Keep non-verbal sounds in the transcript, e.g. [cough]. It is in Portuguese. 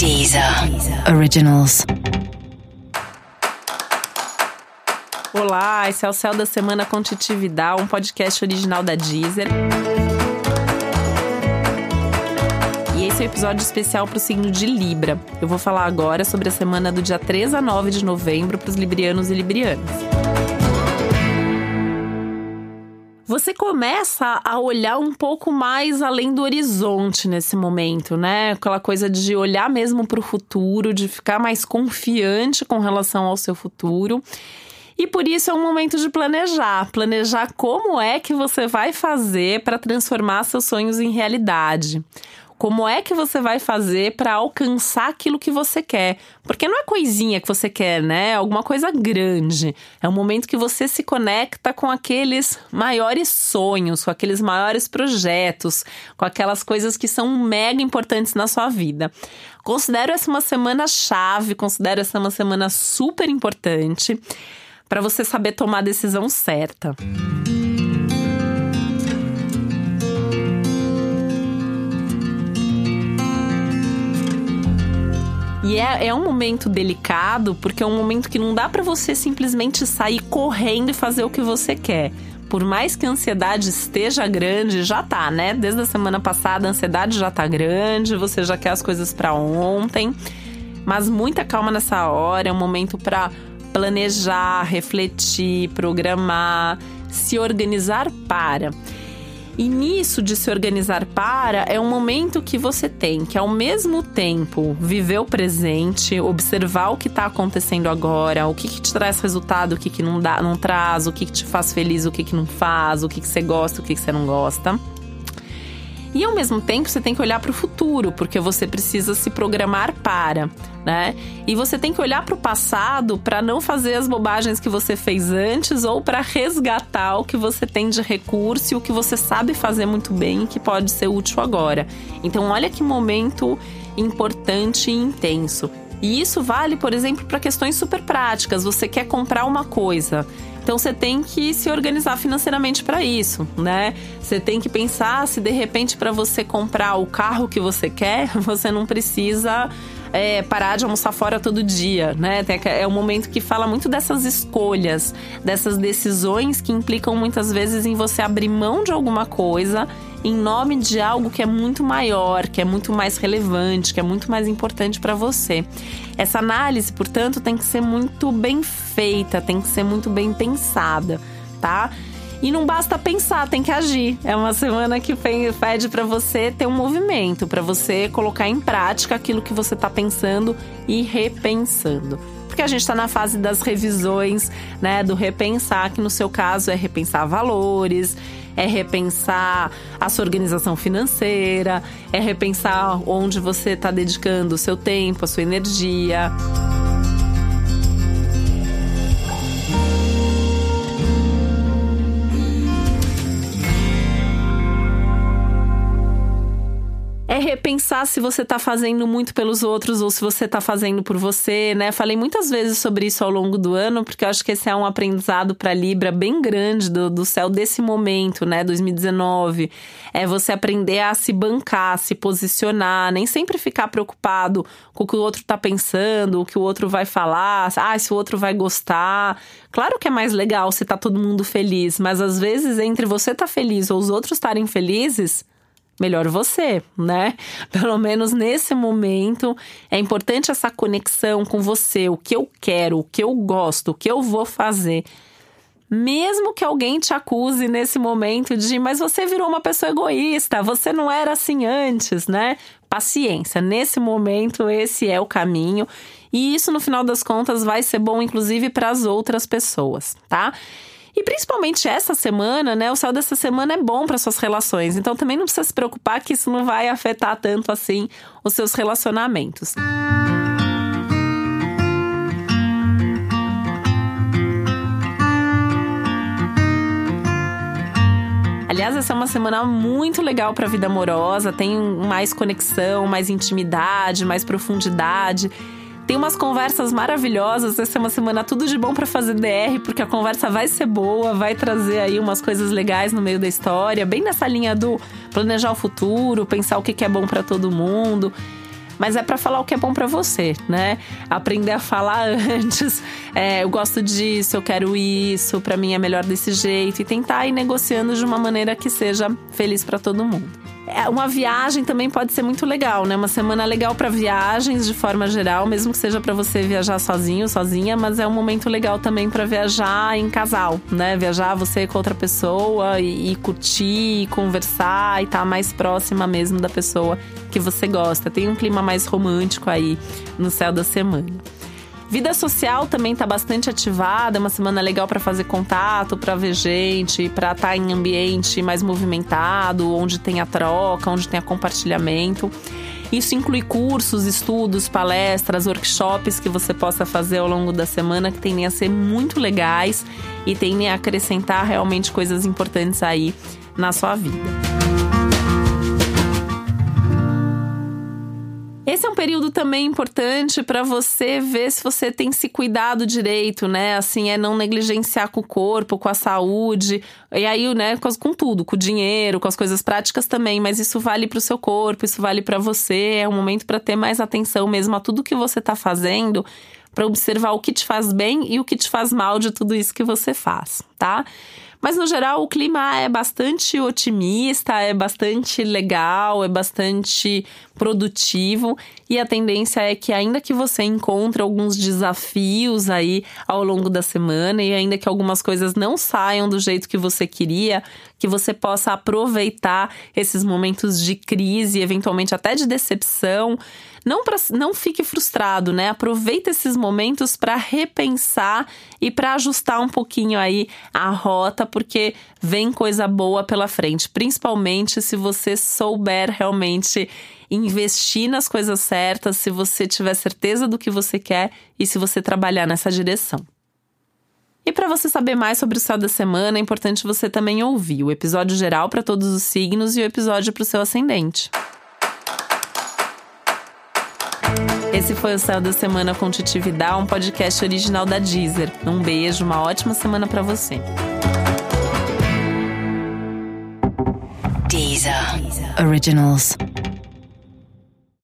Deezer Originals. Olá, esse é o Céu da Semana com Titi Vidal, um podcast original da Deezer. E esse é o um episódio especial para o signo de Libra. Eu vou falar agora sobre a semana do dia 3 a 9 de novembro para os librianos e librianas. Você começa a olhar um pouco mais além do horizonte nesse momento, né? Aquela coisa de olhar mesmo para o futuro, de ficar mais confiante com relação ao seu futuro. E por isso é um momento de planejar, planejar como é que você vai fazer para transformar seus sonhos em realidade. Como é que você vai fazer para alcançar aquilo que você quer? Porque não é coisinha que você quer, né? É alguma coisa grande. É um momento que você se conecta com aqueles maiores sonhos, com aqueles maiores projetos, com aquelas coisas que são mega importantes na sua vida. Considero essa uma semana chave, considero essa uma semana super importante para você saber tomar a decisão certa. Música E é, é um momento delicado, porque é um momento que não dá para você simplesmente sair correndo e fazer o que você quer por mais que a ansiedade esteja grande, já tá, né? Desde a semana passada a ansiedade já tá grande, você já quer as coisas para ontem. Mas muita calma nessa hora, é um momento para planejar, refletir, programar, se organizar para. E nisso de se organizar para é um momento que você tem que ao mesmo tempo viver o presente, observar o que está acontecendo agora, o que, que, te traz resultado, o que, que não dá, não traz, o que, que te faz feliz, o que, que não faz, o que, que você gosta, o que, que você não gosta. E ao mesmo tempo você tem que olhar para o futuro, porque você precisa se programar para, né? E você tem que olhar para o passado para não fazer as bobagens que você fez antes ou para resgatar o que você tem de recurso e o que você sabe fazer muito bem e que pode ser útil agora. Então, olha que momento importante e intenso. E isso vale, por exemplo, para questões super práticas. Você quer comprar uma coisa. Então você tem que se organizar financeiramente para isso, né? Você tem que pensar se de repente para você comprar o carro que você quer, [laughs] você não precisa é, parar de almoçar fora todo dia, né? É um momento que fala muito dessas escolhas, dessas decisões que implicam muitas vezes em você abrir mão de alguma coisa em nome de algo que é muito maior, que é muito mais relevante, que é muito mais importante para você. Essa análise, portanto, tem que ser muito bem feita, tem que ser muito bem pensada, tá? E não basta pensar, tem que agir. É uma semana que pede para você ter um movimento, para você colocar em prática aquilo que você está pensando e repensando porque a gente está na fase das revisões, né? Do repensar, que no seu caso é repensar valores, é repensar a sua organização financeira, é repensar onde você está dedicando o seu tempo, a sua energia. Repensar se você tá fazendo muito pelos outros ou se você tá fazendo por você, né? Falei muitas vezes sobre isso ao longo do ano, porque eu acho que esse é um aprendizado para Libra bem grande do, do céu desse momento, né? 2019. É você aprender a se bancar, se posicionar, nem sempre ficar preocupado com o que o outro tá pensando, o que o outro vai falar, ah, se o outro vai gostar. Claro que é mais legal se tá todo mundo feliz, mas às vezes entre você tá feliz ou os outros estarem felizes, melhor você, né? [laughs] Pelo menos nesse momento é importante essa conexão com você, o que eu quero, o que eu gosto, o que eu vou fazer. Mesmo que alguém te acuse nesse momento de, mas você virou uma pessoa egoísta, você não era assim antes, né? Paciência, nesse momento esse é o caminho e isso no final das contas vai ser bom inclusive para as outras pessoas, tá? E principalmente essa semana, né? O céu dessa semana é bom para suas relações. Então também não precisa se preocupar que isso não vai afetar tanto assim os seus relacionamentos. Aliás, essa é uma semana muito legal para a vida amorosa, tem mais conexão, mais intimidade, mais profundidade. Tem umas conversas maravilhosas. Essa é uma semana tudo de bom para fazer DR, porque a conversa vai ser boa, vai trazer aí umas coisas legais no meio da história, bem nessa linha do planejar o futuro, pensar o que é bom para todo mundo. mas é para falar o que é bom para você, né? Aprender a falar [laughs] antes. É, eu gosto disso, eu quero isso, para mim é melhor desse jeito e tentar ir negociando de uma maneira que seja feliz para todo mundo. É, uma viagem também pode ser muito legal, né? Uma semana legal para viagens de forma geral, mesmo que seja para você viajar sozinho, sozinha, mas é um momento legal também para viajar em casal, né? Viajar você com outra pessoa e, e curtir, e conversar e estar tá mais próxima mesmo da pessoa que você gosta. Tem um clima mais romântico aí no céu da semana. Vida social também tá bastante ativada, é uma semana legal para fazer contato, para ver gente, para estar tá em ambiente mais movimentado, onde tem a troca, onde tem a compartilhamento. Isso inclui cursos, estudos, palestras, workshops que você possa fazer ao longo da semana que tendem a ser muito legais e tendem a acrescentar realmente coisas importantes aí na sua vida. Período também importante para você ver se você tem se cuidado direito, né? Assim, é não negligenciar com o corpo, com a saúde, e aí, né, com, com tudo, com o dinheiro, com as coisas práticas também, mas isso vale para o seu corpo, isso vale para você, é um momento para ter mais atenção mesmo a tudo que você está fazendo, para observar o que te faz bem e o que te faz mal de tudo isso que você faz, tá? Mas no geral o clima é bastante otimista, é bastante legal, é bastante produtivo e a tendência é que ainda que você encontre alguns desafios aí ao longo da semana e ainda que algumas coisas não saiam do jeito que você queria, que você possa aproveitar esses momentos de crise, eventualmente até de decepção, não, pra, não fique frustrado, né? Aproveita esses momentos para repensar e para ajustar um pouquinho aí a rota, porque vem coisa boa pela frente, principalmente se você souber realmente investir nas coisas certas, se você tiver certeza do que você quer e se você trabalhar nessa direção. E para você saber mais sobre o céu da semana, é importante você também ouvir o episódio geral para todos os signos e o episódio para o seu ascendente. Esse foi o Céu da Semana com Titividade, um podcast original da Deezer. Um beijo, uma ótima semana para você. Deezer. Deezer. Originals.